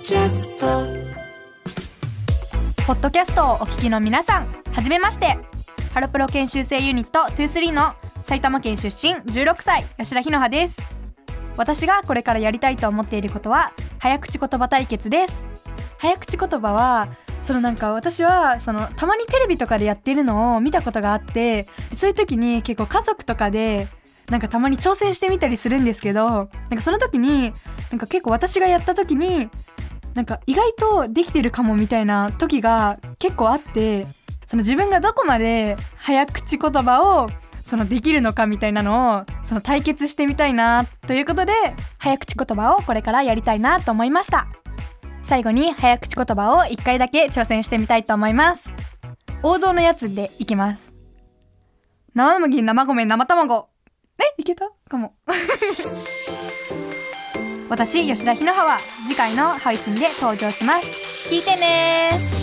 ポッドキャスト。をお聞きの皆さんはじめまして。ハロプロ研修生ユニット23の埼玉県出身16歳吉田ひのはです。私がこれからやりたいと思っていることは早口言葉対決です。早口言葉はそのなんか私はそのたまにテレビとかでやってるのを見たことがあってそういう時に結構家族とかでなんかたまに挑戦してみたりするんですけどなんかその時になんか結構私がやった時になんか意外とできてるかもみたいな時が結構あってその自分がどこまで早口言葉をそのできるのかみたいなのをその対決してみたいなということで早口言葉をこれからやりたいなと思いました。最後に早口言葉を1回だけ挑戦してみたいと思います。王道のやつでいきます。生麦生米生卵。えいけた？かも。私吉田ひのはは次回の配信で登場します。聞いてね